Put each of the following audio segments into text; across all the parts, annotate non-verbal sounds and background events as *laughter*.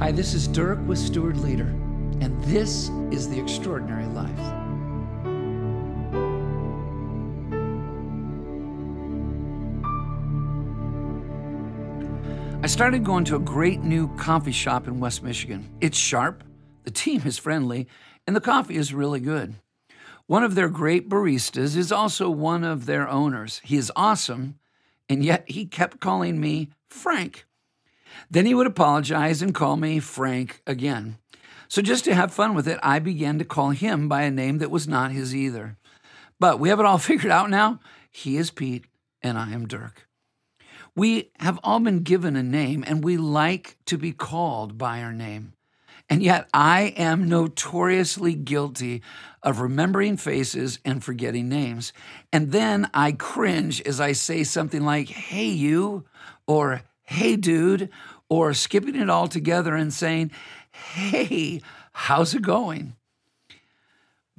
Hi, this is Dirk with Steward Leader, and this is The Extraordinary Life. I started going to a great new coffee shop in West Michigan. It's sharp, the team is friendly, and the coffee is really good. One of their great baristas is also one of their owners. He is awesome, and yet he kept calling me Frank. Then he would apologize and call me Frank again. So, just to have fun with it, I began to call him by a name that was not his either. But we have it all *laughs* figured out now. He is Pete, and I am Dirk. We have all been given a name, and we like to be called by our name. And yet, I am notoriously guilty of remembering faces and forgetting names. And then I cringe as I say something like, hey, you, or hey, dude, or skipping it all together and saying, hey, how's it going?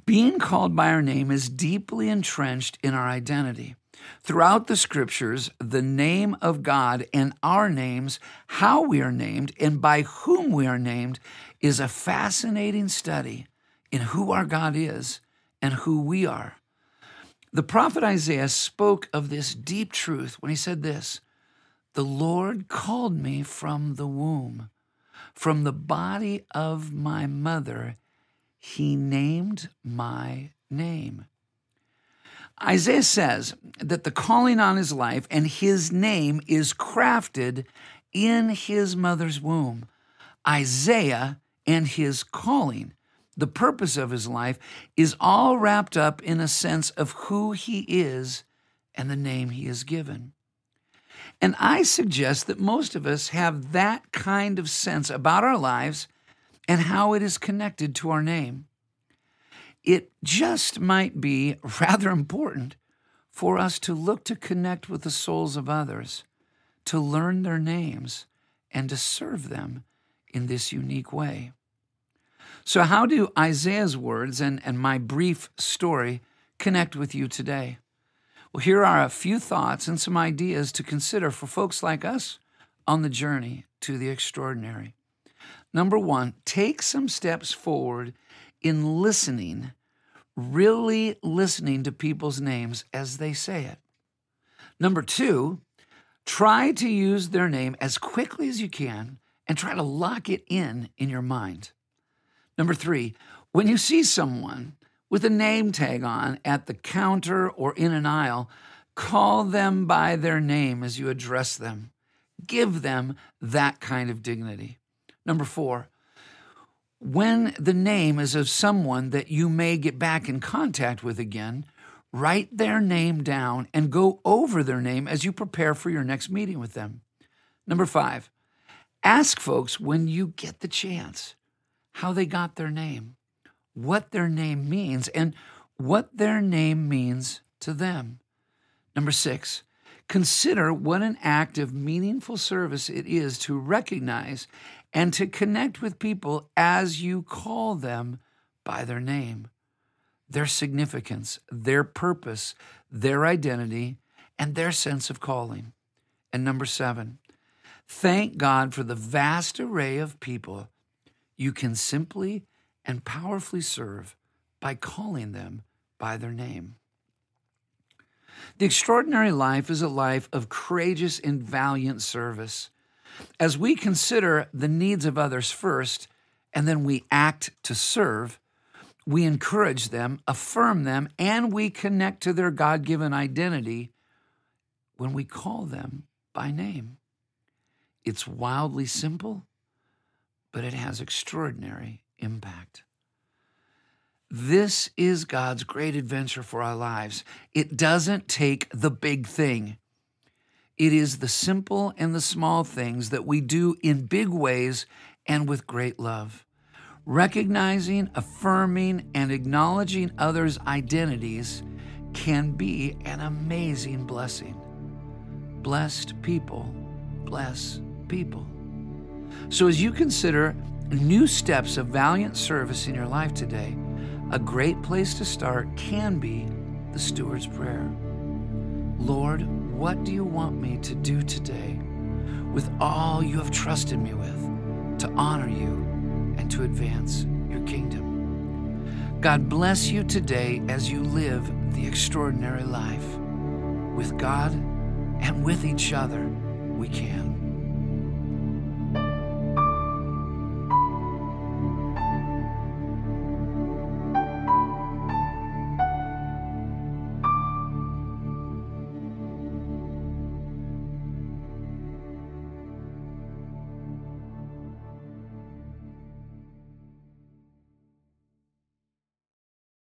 Being called by our name is deeply entrenched in our identity. Throughout the scriptures, the name of God and our names, how we are named, and by whom we are named, is a fascinating study in who our God is and who we are. The prophet Isaiah spoke of this deep truth when he said this The Lord called me from the womb, from the body of my mother, he named my name. Isaiah says that the calling on his life and his name is crafted in his mother's womb. Isaiah and his calling, the purpose of his life, is all wrapped up in a sense of who he is and the name he is given. And I suggest that most of us have that kind of sense about our lives and how it is connected to our name. It just might be *laughs* rather important for us to look to connect with the souls of others, to learn their names, and to serve them in this unique way. So, how do Isaiah's words and, and my brief story connect with you today? Well, here are a few thoughts and some ideas to consider for folks like us on the journey to the extraordinary. Number one, take some steps forward in listening, really listening to people's names as they say it. Number two, try to use their name as quickly as you can and try to lock it in in your mind. Number three, when you see someone with a name tag on at the counter or in an aisle, call them by their name as you address them. Give them that kind of dignity. Number four, when the name is of someone that you may get back in contact with again, write their name down and go over their name as you prepare for your next meeting with them. Number five, ask folks when you get the chance how they got their name, what their name means, and what their name means to them. Number six, consider what an act of meaningful service it is to recognize and to connect with people as you call them by their name, their significance, their purpose, their identity, and their sense of calling. And number seven, thank God for the vast array of people you can simply and powerfully serve by calling them by their name. The extraordinary life is a life of courageous and valiant service. As we consider the needs of others first, and then we act to serve, we encourage them, affirm them, and we connect to their God given identity when we call them by name. It's wildly simple, but it has extraordinary impact. This is God's great adventure for our lives. It doesn't take the big thing. It is the simple and the small things that we do in big ways and with great love. Recognizing, affirming, and acknowledging others' identities can be an amazing blessing. Blessed people bless people. So, as you consider new steps of valiant service in your life today, a great place to start can be the Steward's Prayer. Lord, what do you want me to do today with all you have trusted me with? to honor you and to advance your kingdom. God bless you today as you live the extraordinary life. With God and with each other, we can.